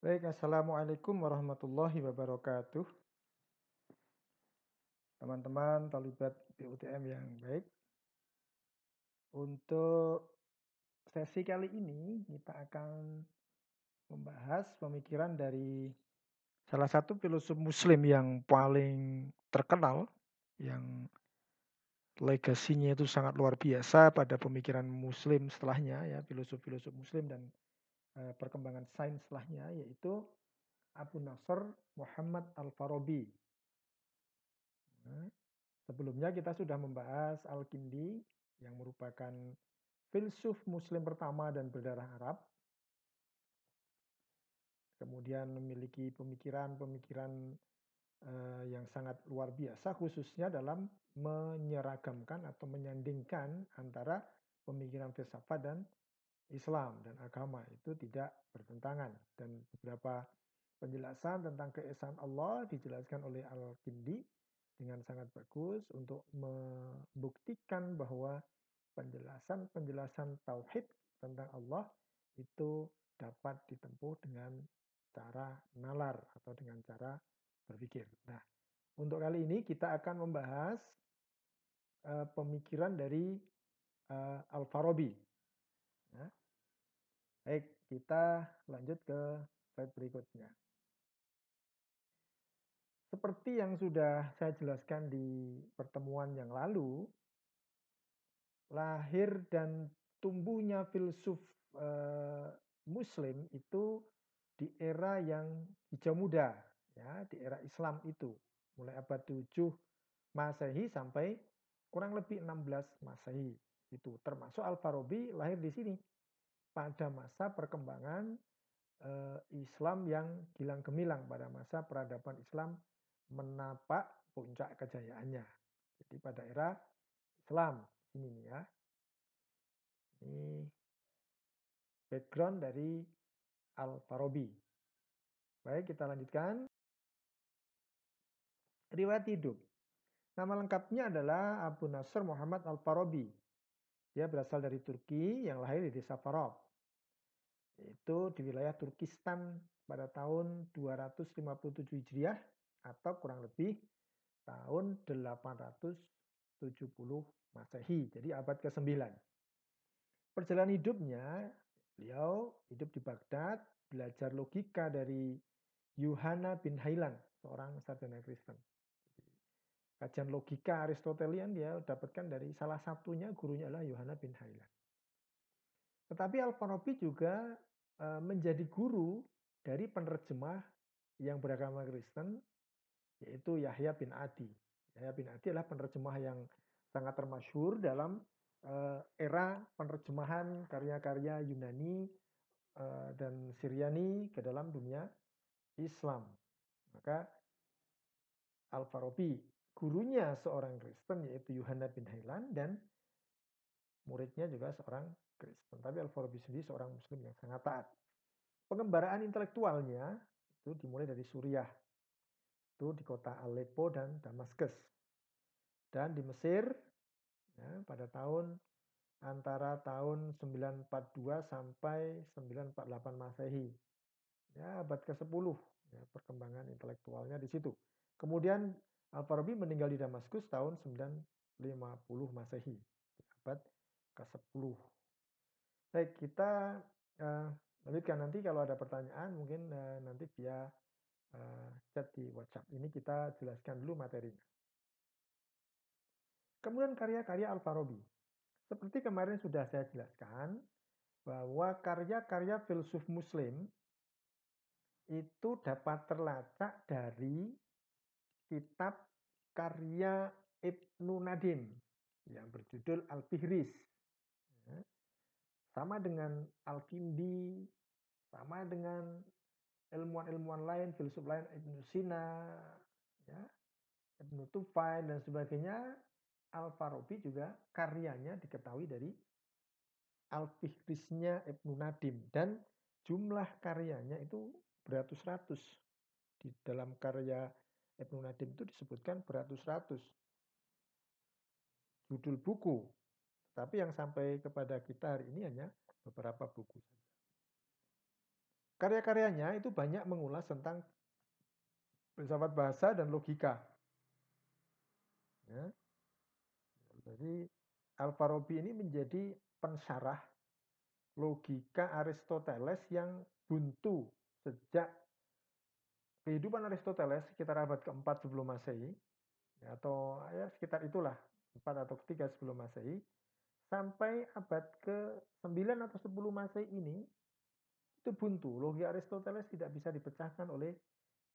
Baik, Assalamualaikum warahmatullahi wabarakatuh. Teman-teman Talibat PUTM yang baik. Untuk sesi kali ini kita akan membahas pemikiran dari salah satu filosof muslim yang paling terkenal yang legasinya itu sangat luar biasa pada pemikiran muslim setelahnya ya filosof-filosof muslim dan Eh, perkembangan sains setelahnya yaitu Abu Nasr Muhammad Al-Farabi. Nah, sebelumnya kita sudah membahas Al-Kindi yang merupakan filsuf muslim pertama dan berdarah Arab. Kemudian memiliki pemikiran-pemikiran uh, yang sangat luar biasa khususnya dalam menyeragamkan atau menyandingkan antara pemikiran filsafat dan Islam dan agama itu tidak bertentangan dan beberapa penjelasan tentang keesaan Allah dijelaskan oleh Al-Kindi dengan sangat bagus untuk membuktikan bahwa penjelasan-penjelasan tauhid tentang Allah itu dapat ditempuh dengan cara nalar atau dengan cara berpikir. Nah, untuk kali ini kita akan membahas uh, pemikiran dari uh, Al-Farabi. Ya. Baik, kita lanjut ke slide berikutnya. Seperti yang sudah saya jelaskan di pertemuan yang lalu, lahir dan tumbuhnya filsuf eh, Muslim itu di era yang hijau muda, ya, di era Islam itu, mulai abad 7 Masehi sampai kurang lebih 16 Masehi. Itu termasuk Al-Farabi lahir di sini pada masa perkembangan uh, Islam yang gilang gemilang pada masa peradaban Islam menapak puncak kejayaannya. Jadi pada era Islam ini nih ya. Ini background dari Al-Farabi. Baik, kita lanjutkan. Riwayat hidup. Nama lengkapnya adalah Abu Nasr Muhammad Al-Farabi dia berasal dari Turki yang lahir di desa Farab. Itu di wilayah Turkistan pada tahun 257 Hijriah atau kurang lebih tahun 870 Masehi. Jadi abad ke-9. Perjalanan hidupnya, beliau hidup di Baghdad, belajar logika dari Yohana bin Hailan, seorang sarjana Kristen kajian logika Aristotelian dia dapatkan dari salah satunya gurunya adalah Yohana bin Hailan. Tetapi Al-Farabi juga menjadi guru dari penerjemah yang beragama Kristen yaitu Yahya bin Adi. Yahya bin Adi adalah penerjemah yang sangat termasyhur dalam e, era penerjemahan karya-karya Yunani e, dan Syriani ke dalam dunia Islam. Maka Al-Farabi gurunya seorang Kristen yaitu Yohana bin Hailan dan muridnya juga seorang Kristen. Tapi Al-Farabi sendiri seorang muslim yang sangat taat. Pengembaraan intelektualnya itu dimulai dari Suriah. Itu di kota Aleppo dan Damaskus. Dan di Mesir ya, pada tahun antara tahun 942 sampai 948 Masehi. Ya, abad ke-10 ya, perkembangan intelektualnya di situ. Kemudian Al-Farabi meninggal di Damaskus tahun 950 Masehi, abad ke-10. Baik, kita uh, lanjutkan nanti kalau ada pertanyaan mungkin uh, nanti via uh, chat di WhatsApp. Ini kita jelaskan dulu materinya. Kemudian karya-karya Al-Farabi. Seperti kemarin sudah saya jelaskan bahwa karya-karya filsuf muslim itu dapat terlacak dari kitab karya Ibnu Nadim yang berjudul Al-Fihris. Sama dengan Al-Kindi, sama dengan ilmuwan-ilmuwan lain, filsuf lain, Ibnu Sina, ya, Ibnu Tufail, dan sebagainya, Al-Farabi juga karyanya diketahui dari Al-Fihrisnya Ibnu Nadim. Dan jumlah karyanya itu beratus-ratus. Di dalam karya Ibnu Nadim itu disebutkan beratus-ratus judul buku. Tapi yang sampai kepada kita hari ini hanya beberapa buku saja. karya-karyanya itu banyak mengulas tentang filsafat bahasa dan logika. Ya. Jadi Al-Farabi ini menjadi pensyarah logika Aristoteles yang buntu sejak kehidupan Aristoteles sekitar abad keempat sebelum Masehi atau ya sekitar itulah empat atau ketiga sebelum Masehi sampai abad ke-9 atau 10 Masehi ini itu buntu. Logika Aristoteles tidak bisa dipecahkan oleh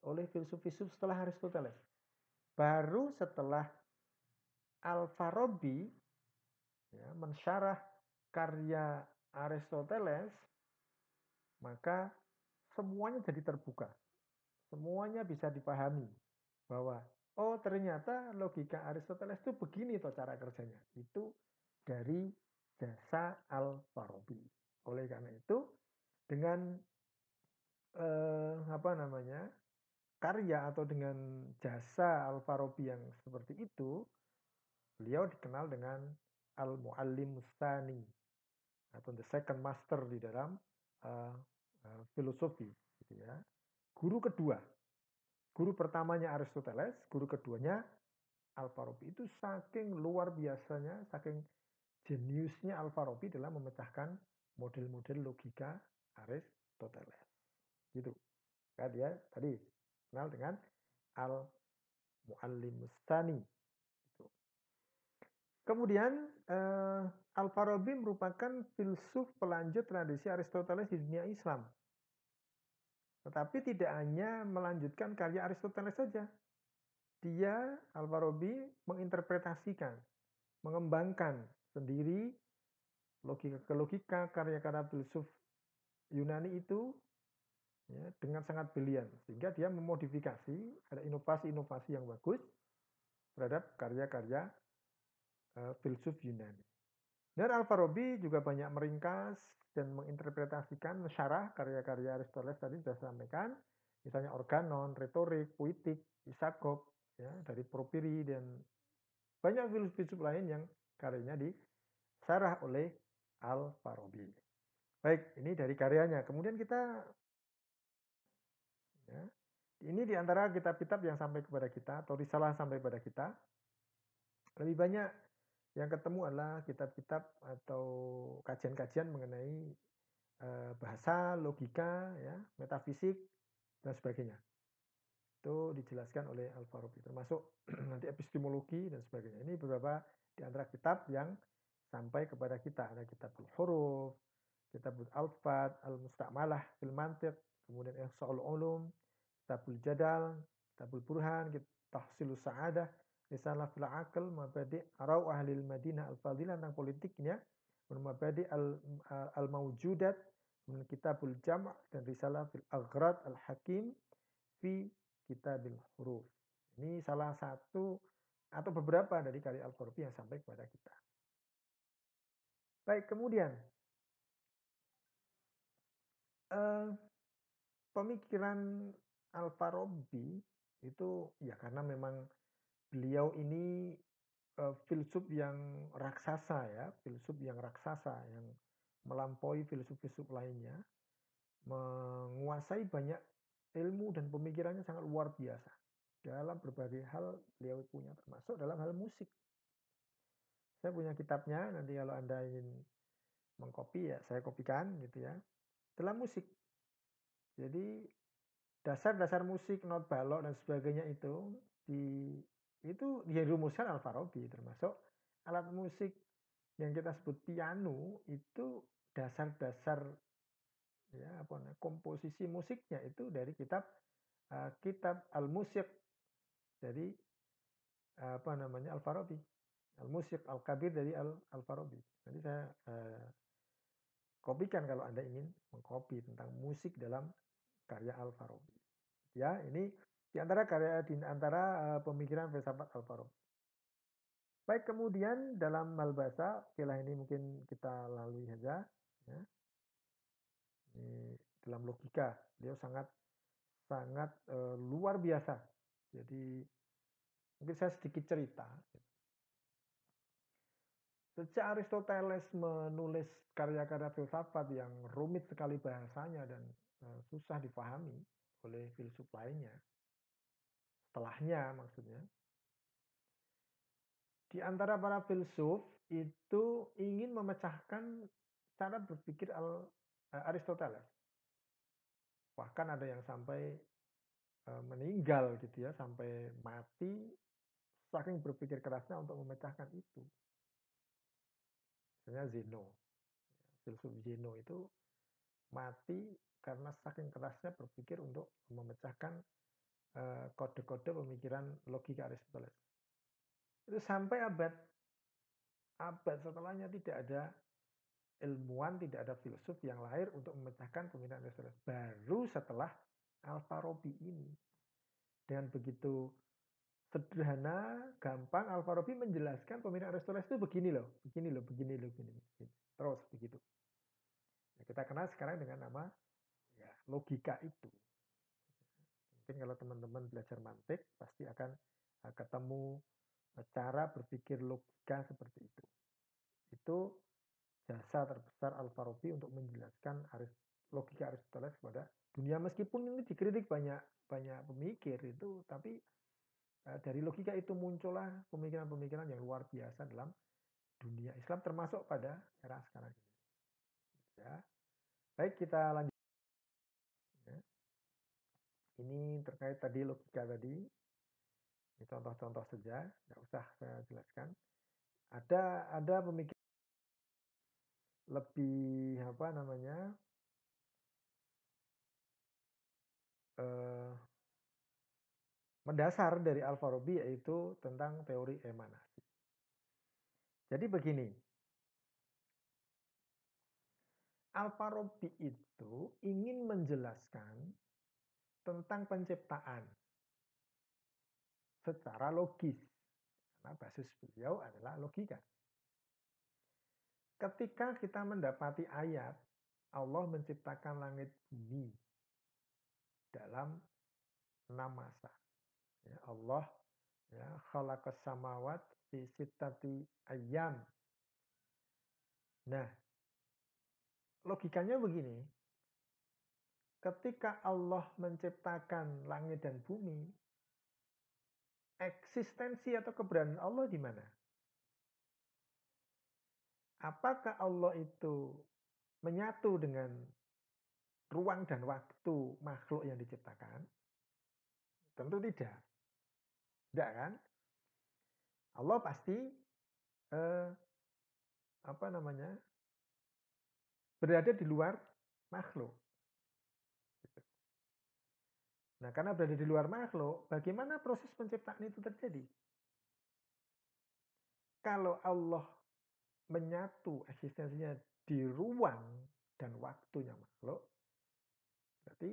oleh filsuf-filsuf setelah Aristoteles. Baru setelah Al-Farabi ya, mensyarah karya Aristoteles, maka semuanya jadi terbuka. Semuanya bisa dipahami bahwa oh ternyata logika Aristoteles itu begini toh cara kerjanya. Itu dari jasa Al-Farabi. Oleh karena itu dengan eh, apa namanya? karya atau dengan jasa Al-Farabi yang seperti itu, beliau dikenal dengan Al-Muallim Mustani atau the second master di dalam uh, uh, filosofi gitu ya. Guru kedua. Guru pertamanya Aristoteles, guru keduanya Al-Farabi itu saking luar biasanya, saking jeniusnya Al-Farabi dalam memecahkan model-model logika Aristoteles. Gitu. Kan dia tadi kenal dengan Al-Muallim Mustani. Gitu. Kemudian eh, Al-Farabi merupakan filsuf pelanjut tradisi Aristoteles di dunia Islam. Tetapi tidak hanya melanjutkan karya Aristoteles saja. Dia, Al-Farabi, menginterpretasikan, mengembangkan sendiri logika ke logika karya-karya filsuf Yunani itu ya, dengan sangat brilian sehingga dia memodifikasi ada inovasi-inovasi yang bagus terhadap karya-karya uh, filsuf Yunani. Dan Al-Farabi juga banyak meringkas dan menginterpretasikan syarah karya-karya Aristoteles tadi sudah sampaikan, misalnya organon, retorik, puitik, isagog, ya, dari Propiri dan banyak filsuf-filsuf lain yang karyanya disarah oleh Al-Farabi. Baik, ini dari karyanya. Kemudian kita ya, ini di antara kitab-kitab yang sampai kepada kita atau risalah sampai kepada kita lebih banyak yang ketemu adalah kitab-kitab atau kajian-kajian mengenai uh, bahasa, logika, ya, metafisik dan sebagainya. Itu dijelaskan oleh Al-Farabi termasuk nanti epistemologi dan sebagainya. Ini beberapa di antara kitab yang sampai kepada kita. Ada kitab huruf, kitab al-fat, al-musta'malah, fil mantiq, kemudian ihsa'ul ulum, kitabul jadal, kitabul burhan, tahsilus sa'adah, risalah fil akal mabadi arau ahli madinah al fadilah tentang politiknya mabadi al al maujudat kitabul jam' dan risalah fil aghrad al hakim fi kitabil huruf ini salah satu atau beberapa dari karya Al-Qurbi yang sampai kepada kita. Baik, kemudian eh, pemikiran Al-Farabi itu ya karena memang beliau ini uh, filsuf yang raksasa ya, filsuf yang raksasa yang melampaui filsuf-filsuf lainnya, menguasai banyak ilmu dan pemikirannya sangat luar biasa. Dalam berbagai hal beliau punya termasuk dalam hal musik. Saya punya kitabnya, nanti kalau Anda ingin mengkopi ya saya kopikan gitu ya. Dalam musik. Jadi dasar-dasar musik, not balok dan sebagainya itu di itu dirumuskan Al-Farabi termasuk alat musik yang kita sebut piano itu dasar-dasar ya apa namanya komposisi musiknya itu dari kitab uh, kitab Al-Musik dari apa namanya Al-Farabi Al-Musik Al-Kabir dari Al-Farabi nanti saya uh, kopikan kalau Anda ingin mengkopi tentang musik dalam karya Al-Farabi ya ini di antara karya di antara uh, pemikiran filsafat Al-Farabi. Baik, kemudian dalam hal bahasa, istilah ini mungkin kita lalui saja. Ya. Ini dalam logika, dia sangat sangat uh, luar biasa. Jadi mungkin saya sedikit cerita. Sejak Aristoteles menulis karya-karya filsafat yang rumit sekali bahasanya dan uh, susah dipahami oleh filsuf lainnya, setelahnya maksudnya, di antara para filsuf itu ingin memecahkan cara berpikir uh, Aristoteles. Bahkan ada yang sampai meninggal gitu ya, sampai mati saking berpikir kerasnya untuk memecahkan itu. Misalnya Zeno. Filsuf Zeno itu mati karena saking kerasnya berpikir untuk memecahkan eh, kode-kode pemikiran logika Aristoteles. Itu sampai abad abad setelahnya tidak ada ilmuwan, tidak ada filsuf yang lahir untuk memecahkan pemikiran Aristoteles. Baru setelah Alfarabi ini. Dengan begitu sederhana, gampang Alfarabi menjelaskan pemikiran Aristoteles itu begini loh, begini loh, begini loh, begini. begini. Terus begitu. Ya, kita kenal sekarang dengan nama ya, logika itu. Mungkin kalau teman-teman belajar mantik pasti akan uh, ketemu uh, cara berpikir logika seperti itu. Itu jasa terbesar Alfarabi untuk menjelaskan logika Aristoteles kepada dunia meskipun ini dikritik banyak banyak pemikir itu tapi Eh, dari logika itu muncullah pemikiran-pemikiran yang luar biasa dalam dunia Islam termasuk pada era sekarang ini. Ya. Baik kita lanjut. Ya. Ini terkait tadi logika tadi. Ini contoh-contoh saja, tidak usah saya jelaskan. Ada ada pemikiran lebih apa namanya eh, mendasar dari Al-Farabi yaitu tentang teori emanasi. Jadi begini, Al-Farabi itu ingin menjelaskan tentang penciptaan secara logis. Karena basis beliau adalah logika. Ketika kita mendapati ayat Allah menciptakan langit bumi dalam enam masa. Ya, Allah ya khalaqas samawat fi sittati ayyam. Nah, logikanya begini. Ketika Allah menciptakan langit dan bumi, eksistensi atau keberadaan Allah di mana? Apakah Allah itu menyatu dengan ruang dan waktu makhluk yang diciptakan? Tentu tidak. Tidak kan? Allah pasti eh, apa namanya berada di luar makhluk. Nah, karena berada di luar makhluk, bagaimana proses penciptaan itu terjadi? Kalau Allah menyatu eksistensinya di ruang dan waktunya makhluk, berarti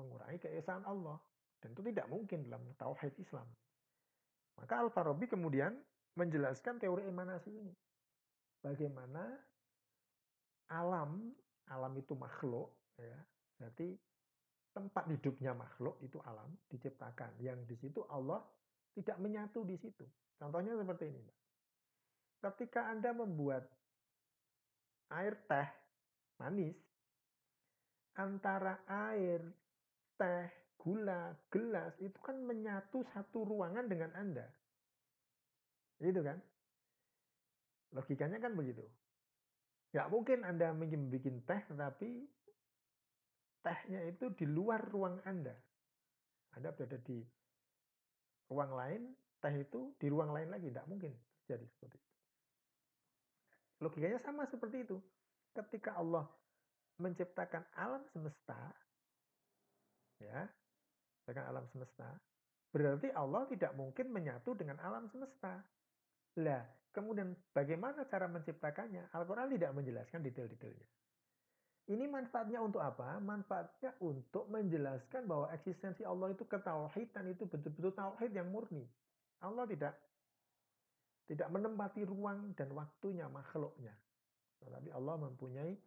mengurangi keesaan Allah. Dan itu tidak mungkin dalam tauhid Islam. Maka Al-Farabi kemudian menjelaskan teori emanasi ini. Bagaimana alam, alam itu makhluk, ya, berarti tempat hidupnya makhluk itu alam diciptakan. Yang di situ Allah tidak menyatu di situ. Contohnya seperti ini. Ketika Anda membuat air teh manis, antara air, teh, gula, gelas itu kan menyatu satu ruangan dengan Anda. Gitu kan? Logikanya kan begitu. Gak mungkin Anda bikin teh tetapi tehnya itu di luar ruang Anda. Anda berada di ruang lain, teh itu di ruang lain lagi. Tidak mungkin terjadi seperti itu. Logikanya sama seperti itu. Ketika Allah menciptakan alam semesta, ya dengan alam semesta, berarti Allah tidak mungkin menyatu dengan alam semesta. Lah, kemudian bagaimana cara menciptakannya? Al-Quran tidak menjelaskan detail-detailnya. Ini manfaatnya untuk apa? Manfaatnya untuk menjelaskan bahwa eksistensi Allah itu ketauhidan itu betul-betul tauhid yang murni. Allah tidak tidak menempati ruang dan waktunya makhluknya. Tetapi Allah mempunyai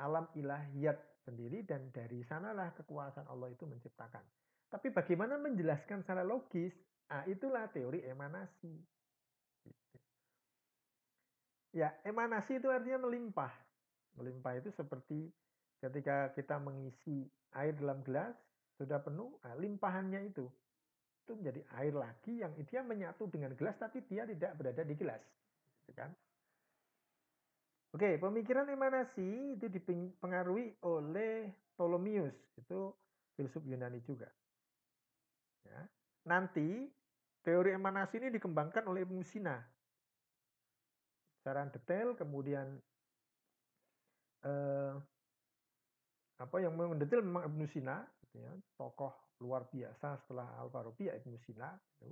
alam ilahiyat sendiri dan dari sanalah kekuasaan Allah itu menciptakan. Tapi bagaimana menjelaskan secara logis? Nah, itulah teori emanasi. Ya, emanasi itu artinya melimpah. Melimpah itu seperti ketika kita mengisi air dalam gelas, sudah penuh, nah, limpahannya itu itu menjadi air lagi yang dia menyatu dengan gelas tapi dia tidak berada di gelas. Gitu kan? Oke, pemikiran emanasi itu dipengaruhi oleh Ptolemeus, itu filsuf Yunani juga. Ya. Nanti teori emanasi ini dikembangkan oleh Ibnu Sina. Secara detail, kemudian eh, apa yang mendetail memang Ibnu Sina, gitu ya, tokoh luar biasa setelah Al-Farabi ya Ibnu Sina itu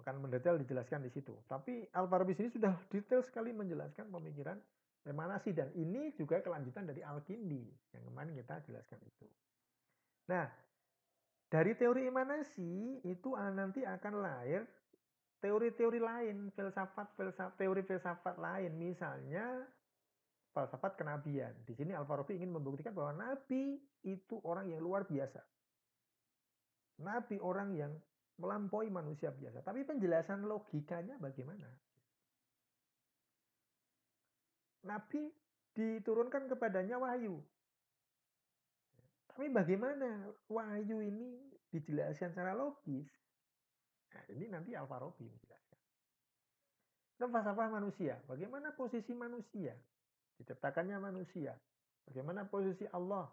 akan mendetail dijelaskan di situ. Tapi Al-Farabi sini sudah detail sekali menjelaskan pemikiran emanasi dan ini juga kelanjutan dari Al-Kindi yang kemarin kita jelaskan itu. Nah, dari teori emanasi itu nanti akan lahir teori-teori lain, filsafat, filsafat, teori filsafat lain, misalnya falsafat kenabian. Di sini Al-Farabi ingin membuktikan bahwa nabi itu orang yang luar biasa. Nabi orang yang melampaui manusia biasa. Tapi penjelasan logikanya bagaimana? Nabi diturunkan kepadanya wahyu. Tapi bagaimana wahyu ini dijelaskan secara logis? Nah, ini nanti Al-Farabi menjelaskan. Dan falsafah manusia. Bagaimana posisi manusia? Diciptakannya manusia. Bagaimana posisi Allah?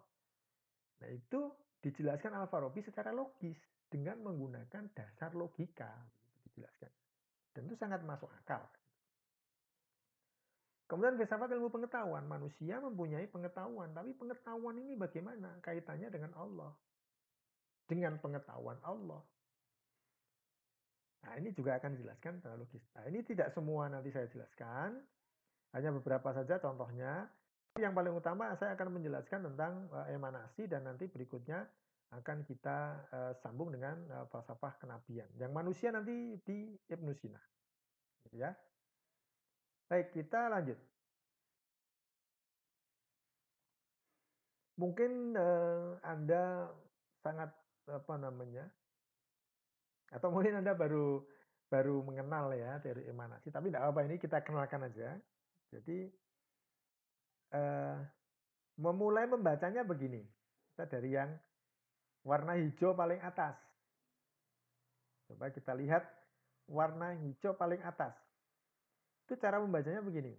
Nah itu dijelaskan Al-Farabi secara logis dengan menggunakan dasar logika. Dijelaskan. Dan itu sangat masuk akal. Kemudian filsafat ilmu pengetahuan. Manusia mempunyai pengetahuan. Tapi pengetahuan ini bagaimana kaitannya dengan Allah? Dengan pengetahuan Allah. Nah ini juga akan dijelaskan secara logis. Nah ini tidak semua nanti saya jelaskan. Hanya beberapa saja contohnya. Yang paling utama saya akan menjelaskan tentang uh, emanasi dan nanti berikutnya akan kita uh, sambung dengan uh, falsafah kenabian. Yang manusia nanti di Ibnu Sina. Ya. Baik, kita lanjut. Mungkin uh, Anda sangat apa namanya? Atau mungkin Anda baru baru mengenal ya teori emanasi, tapi tidak apa ini kita kenalkan aja. Jadi eh, memulai membacanya begini. Kita dari yang warna hijau paling atas. Coba kita lihat warna hijau paling atas. Itu cara membacanya begini.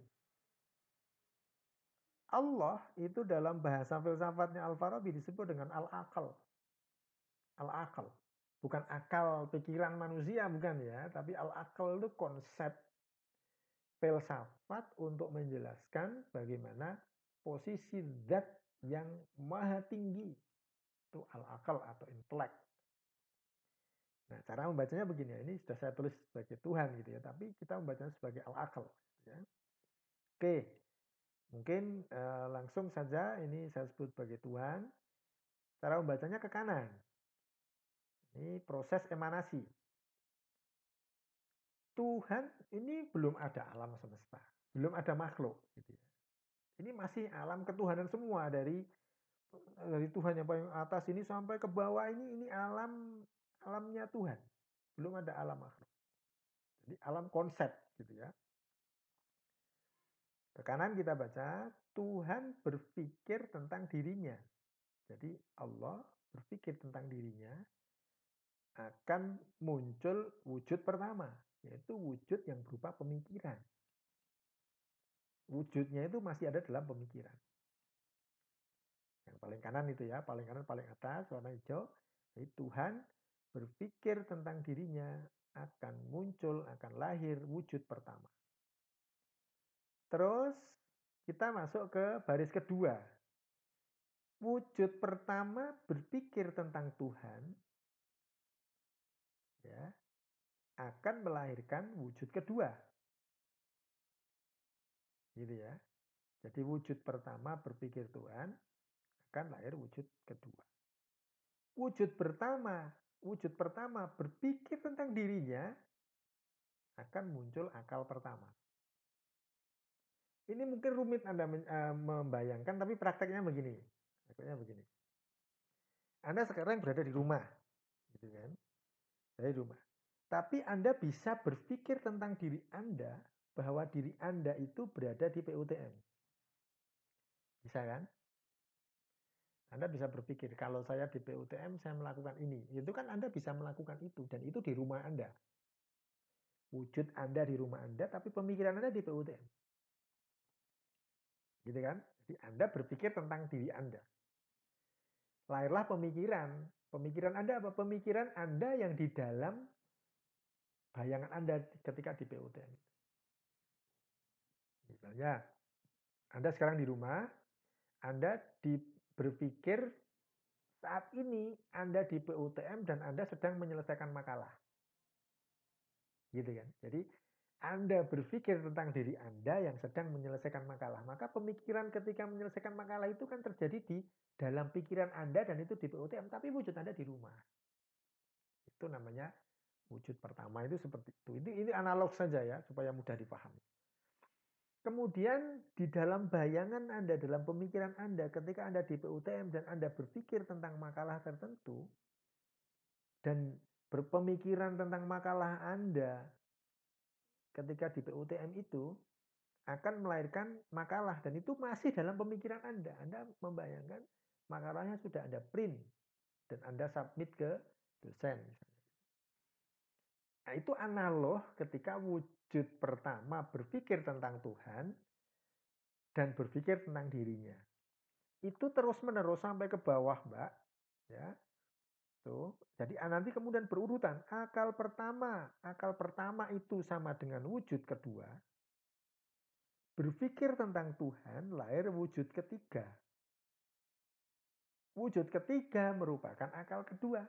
Allah itu dalam bahasa filsafatnya Al-Farabi disebut dengan al-akal. Al-akal. Bukan akal pikiran manusia, bukan ya. Tapi al-akal itu konsep filsafat untuk menjelaskan bagaimana posisi zat yang maha tinggi itu al-akal atau intelek. Nah, cara membacanya begini ya. Ini sudah saya tulis sebagai Tuhan gitu ya, tapi kita membacanya sebagai al-akal gitu ya. Oke. Mungkin eh, langsung saja ini saya sebut sebagai Tuhan. Cara membacanya ke kanan. Ini proses emanasi. Tuhan ini belum ada alam semesta, belum ada makhluk. Gitu ya. Ini masih alam ketuhanan semua dari dari Tuhan yang paling atas ini sampai ke bawah ini ini alam alamnya Tuhan, belum ada alam makhluk. Jadi alam konsep gitu ya. Ke kanan kita baca Tuhan berpikir tentang dirinya. Jadi Allah berpikir tentang dirinya akan muncul wujud pertama yaitu wujud yang berupa pemikiran. Wujudnya itu masih ada dalam pemikiran. Yang paling kanan itu ya, paling kanan paling atas warna hijau. Jadi Tuhan berpikir tentang dirinya akan muncul, akan lahir wujud pertama. Terus kita masuk ke baris kedua. Wujud pertama berpikir tentang Tuhan, ya, akan melahirkan wujud kedua. Gitu ya. Jadi wujud pertama berpikir Tuhan akan lahir wujud kedua. Wujud pertama, wujud pertama berpikir tentang dirinya akan muncul akal pertama. Ini mungkin rumit Anda eh, membayangkan, tapi prakteknya begini. Prakteknya begini. Anda sekarang berada di rumah, gitu kan? Dari rumah. Tapi Anda bisa berpikir tentang diri Anda bahwa diri Anda itu berada di PUTM. Bisa kan? Anda bisa berpikir, kalau saya di PUTM, saya melakukan ini. Itu kan Anda bisa melakukan itu, dan itu di rumah Anda. Wujud Anda di rumah Anda, tapi pemikiran Anda di PUTM. Gitu kan? Jadi Anda berpikir tentang diri Anda. Lahirlah pemikiran. Pemikiran Anda apa? Pemikiran Anda yang di dalam bayangan Anda ketika di PUTM. Misalnya, Anda sekarang di rumah, Anda di berpikir saat ini Anda di PUTM dan Anda sedang menyelesaikan makalah. Gitu kan. Jadi Anda berpikir tentang diri Anda yang sedang menyelesaikan makalah. Maka pemikiran ketika menyelesaikan makalah itu kan terjadi di dalam pikiran Anda dan itu di PUTM, tapi wujud Anda di rumah. Itu namanya wujud pertama itu seperti itu. Ini ini analog saja ya supaya mudah dipahami. Kemudian di dalam bayangan Anda, dalam pemikiran Anda ketika Anda di PUTM dan Anda berpikir tentang makalah tertentu dan berpemikiran tentang makalah Anda ketika di PUTM itu akan melahirkan makalah dan itu masih dalam pemikiran Anda. Anda membayangkan makalahnya sudah Anda print dan Anda submit ke dosen. Nah, itu analog ketika wujud pertama berpikir tentang Tuhan dan berpikir tentang dirinya. Itu terus-menerus sampai ke bawah, Mbak. Ya. Tuh. Jadi nanti kemudian berurutan. Akal pertama, akal pertama itu sama dengan wujud kedua. Berpikir tentang Tuhan lahir wujud ketiga. Wujud ketiga merupakan akal kedua.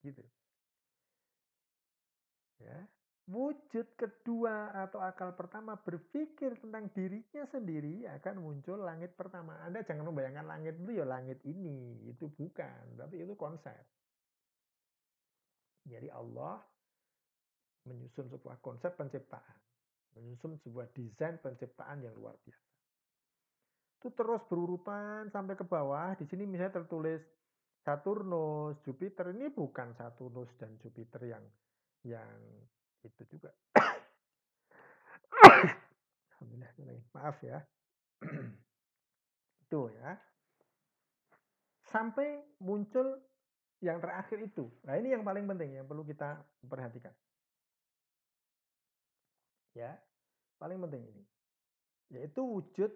Gitu. Ya. Wujud kedua atau akal pertama berpikir tentang dirinya sendiri akan muncul langit pertama. Anda jangan membayangkan langit itu ya langit ini, itu bukan, tapi itu konsep. Jadi Allah menyusun sebuah konsep penciptaan, menyusun sebuah desain penciptaan yang luar biasa. Itu terus berurutan sampai ke bawah. Di sini misalnya tertulis Saturnus, Jupiter ini bukan Saturnus dan Jupiter yang yang itu juga. Alhamdulillah, maaf ya. itu ya. Sampai muncul yang terakhir itu. Nah ini yang paling penting yang perlu kita perhatikan. Ya, paling penting ini. Yaitu wujud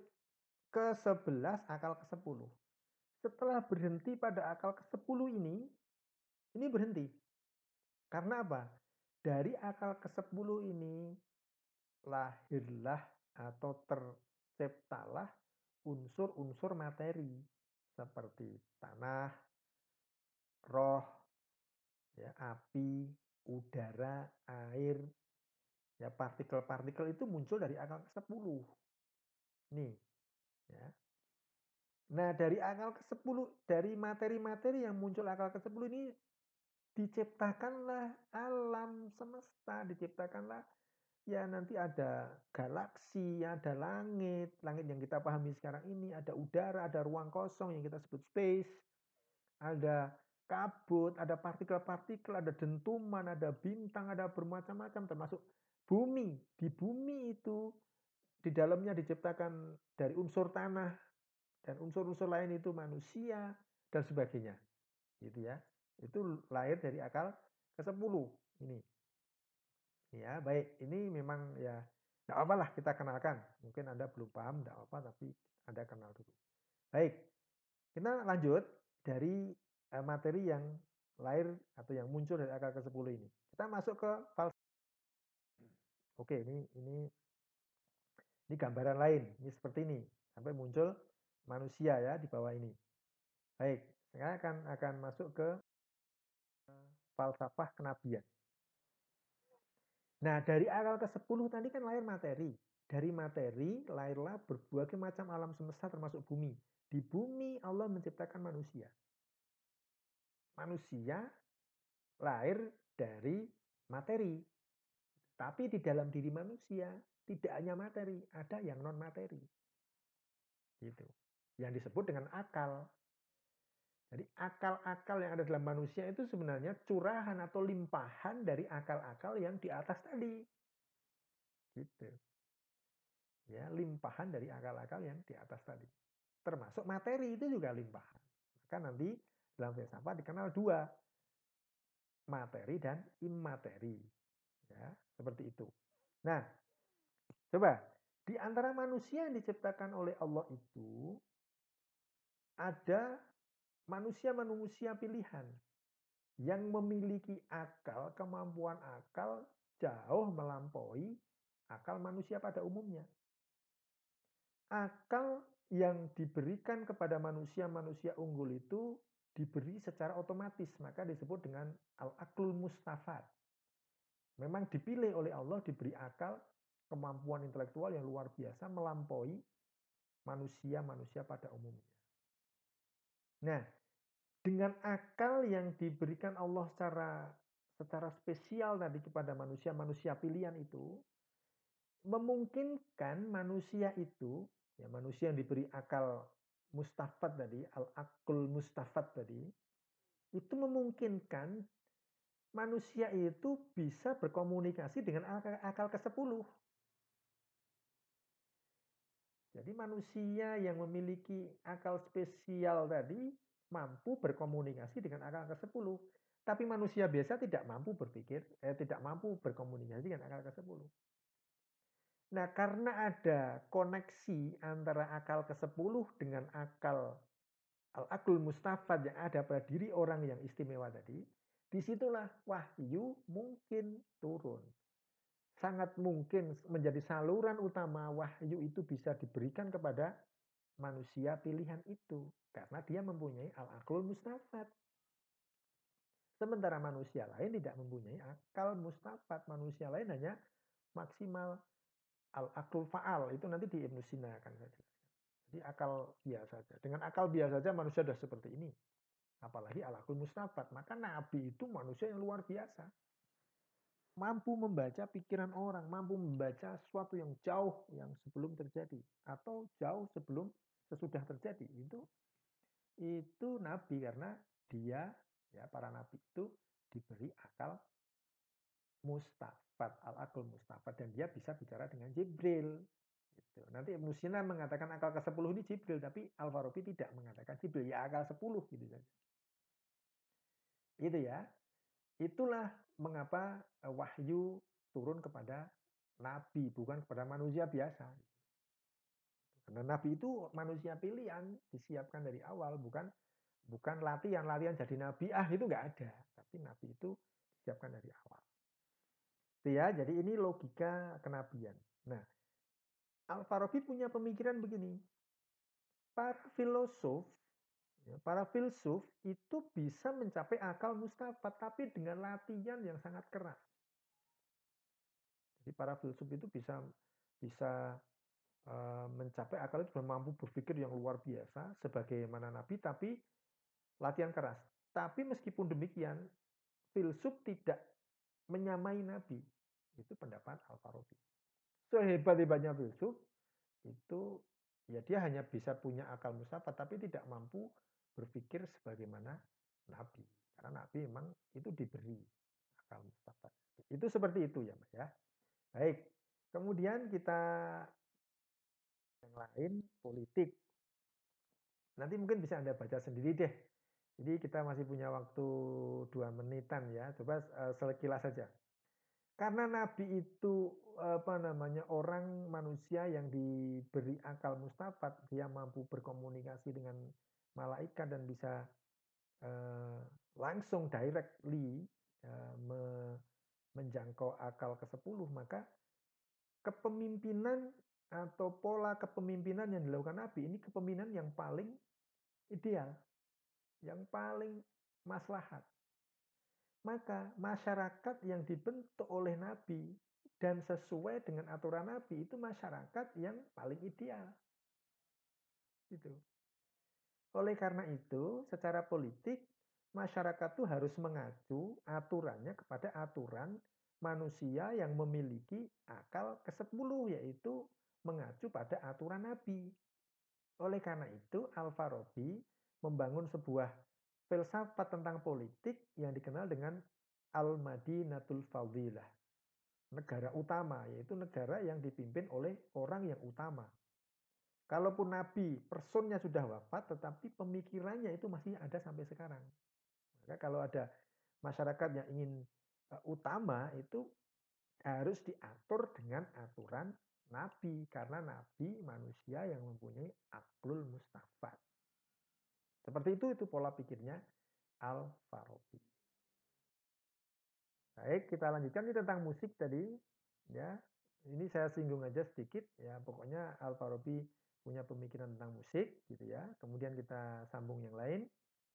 ke-11 akal ke-10. Setelah berhenti pada akal ke-10 ini, ini berhenti. Karena apa? Dari akal ke-10 ini lahirlah atau terciptalah unsur-unsur materi seperti tanah, roh, ya, api, udara, air, ya partikel-partikel itu muncul dari akal ke-10. Nih, ya. Nah, dari akal ke-10, dari materi-materi yang muncul akal ke-10 ini diciptakanlah alam semesta, diciptakanlah ya nanti ada galaksi, ada langit, langit yang kita pahami sekarang ini, ada udara, ada ruang kosong yang kita sebut space, ada kabut, ada partikel-partikel, ada dentuman, ada bintang, ada bermacam-macam termasuk bumi. Di bumi itu di dalamnya diciptakan dari unsur tanah dan unsur-unsur lain itu manusia dan sebagainya. Gitu ya. Itu lahir dari akal ke-10 ini. Ya, baik. Ini memang ya tidak apalah kita kenalkan. Mungkin Anda belum paham, tidak apa, tapi Anda kenal dulu. Baik, kita lanjut dari uh, materi yang lahir atau yang muncul dari akal ke-10 ini. Kita masuk ke falsafah. Oke, ini ini ini gambaran lain. Ini seperti ini. Sampai muncul manusia ya di bawah ini. Baik, saya akan akan masuk ke falsafah kenabian. Nah, dari akal ke-10 tadi kan lahir materi. Dari materi lahirlah berbagai macam alam semesta termasuk bumi. Di bumi Allah menciptakan manusia. Manusia lahir dari materi. Tapi di dalam diri manusia tidak hanya materi, ada yang non materi. Gitu. Yang disebut dengan akal. Jadi akal-akal yang ada dalam manusia itu sebenarnya curahan atau limpahan dari akal-akal yang di atas tadi. Gitu. Ya, limpahan dari akal-akal yang di atas tadi. Termasuk materi itu juga limpahan. Maka nanti dalam filsafat dikenal dua. Materi dan imateri. Ya, seperti itu. Nah, coba di antara manusia yang diciptakan oleh Allah itu ada manusia-manusia pilihan yang memiliki akal, kemampuan akal jauh melampaui akal manusia pada umumnya. Akal yang diberikan kepada manusia-manusia unggul itu diberi secara otomatis, maka disebut dengan al-aklul mustafad. Memang dipilih oleh Allah diberi akal, kemampuan intelektual yang luar biasa melampaui manusia-manusia pada umumnya. Nah, dengan akal yang diberikan Allah secara secara spesial tadi kepada manusia-manusia pilihan itu memungkinkan manusia itu ya manusia yang diberi akal mustafat tadi al-akul mustafat tadi itu memungkinkan manusia itu bisa berkomunikasi dengan akal, akal ke-10. Jadi manusia yang memiliki akal spesial tadi mampu berkomunikasi dengan akal ke-10. Tapi manusia biasa tidak mampu berpikir, eh, tidak mampu berkomunikasi dengan akal ke-10. Nah, karena ada koneksi antara akal ke-10 dengan akal al-akul mustafad yang ada pada diri orang yang istimewa tadi, di situlah wahyu mungkin turun. Sangat mungkin menjadi saluran utama wahyu itu bisa diberikan kepada manusia pilihan itu. Karena dia mempunyai al-aklul mustafat. Sementara manusia lain tidak mempunyai akal mustafat. Manusia lain hanya maksimal al-aklul fa'al. Itu nanti di Ibnu Sina akan saya jelaskan. Jadi akal biasa saja. Dengan akal biasa saja manusia sudah seperti ini. Apalagi al-aklul mustafat. Maka Nabi itu manusia yang luar biasa. Mampu membaca pikiran orang. Mampu membaca sesuatu yang jauh yang sebelum terjadi. Atau jauh sebelum sesudah terjadi. Itu itu nabi karena dia ya para nabi itu diberi akal mustafat al akal mustafat dan dia bisa bicara dengan Jibril gitu. Nanti Ibnu Sina mengatakan akal ke-10 ini Jibril tapi Al-Farabi tidak mengatakan Jibril ya akal 10 gitu saja. Itu ya. Itulah mengapa eh, wahyu turun kepada nabi bukan kepada manusia biasa. Karena Nabi itu manusia pilihan, disiapkan dari awal, bukan bukan latihan-latihan jadi Nabi. Ah itu nggak ada. Tapi Nabi itu disiapkan dari awal. Itu ya, jadi ini logika kenabian. Nah, Al-Farabi punya pemikiran begini. Para filosof, ya, para filsuf itu bisa mencapai akal mustafat, tapi dengan latihan yang sangat keras. Jadi para filsuf itu bisa bisa mencapai akal itu mampu berpikir yang luar biasa sebagaimana Nabi, tapi latihan keras. Tapi meskipun demikian, filsuf tidak menyamai Nabi. Itu pendapat Al-Farabi. Sehebat-hebatnya filsuf, itu ya dia hanya bisa punya akal musafat, tapi tidak mampu berpikir sebagaimana Nabi. Karena Nabi memang itu diberi akal musafat. Itu seperti itu ya Mas ya. Baik, kemudian kita yang lain politik. Nanti mungkin bisa Anda baca sendiri deh. Jadi kita masih punya waktu dua menitan ya. Coba uh, sekilas saja. Karena Nabi itu apa namanya orang manusia yang diberi akal mustafat, dia mampu berkomunikasi dengan malaikat dan bisa uh, langsung directly uh, me, menjangkau akal ke-10, maka kepemimpinan atau pola kepemimpinan yang dilakukan Nabi ini kepemimpinan yang paling ideal, yang paling maslahat. Maka masyarakat yang dibentuk oleh Nabi dan sesuai dengan aturan Nabi itu masyarakat yang paling ideal. Gitu. Oleh karena itu, secara politik masyarakat itu harus mengacu aturannya kepada aturan manusia yang memiliki akal ke-10 yaitu mengacu pada aturan Nabi. Oleh karena itu, Al-Farabi membangun sebuah filsafat tentang politik yang dikenal dengan Al-Madinatul Fadilah. negara utama, yaitu negara yang dipimpin oleh orang yang utama. Kalaupun nabi, personnya sudah wafat, tetapi pemikirannya itu masih ada sampai sekarang. Maka kalau ada masyarakat yang ingin uh, utama itu harus diatur dengan aturan nabi karena nabi manusia yang mempunyai aklul mustafat. Seperti itu itu pola pikirnya Al-Farabi. Baik, kita lanjutkan ini tentang musik tadi ya. Ini saya singgung aja sedikit ya. Pokoknya Al-Farabi punya pemikiran tentang musik gitu ya. Kemudian kita sambung yang lain.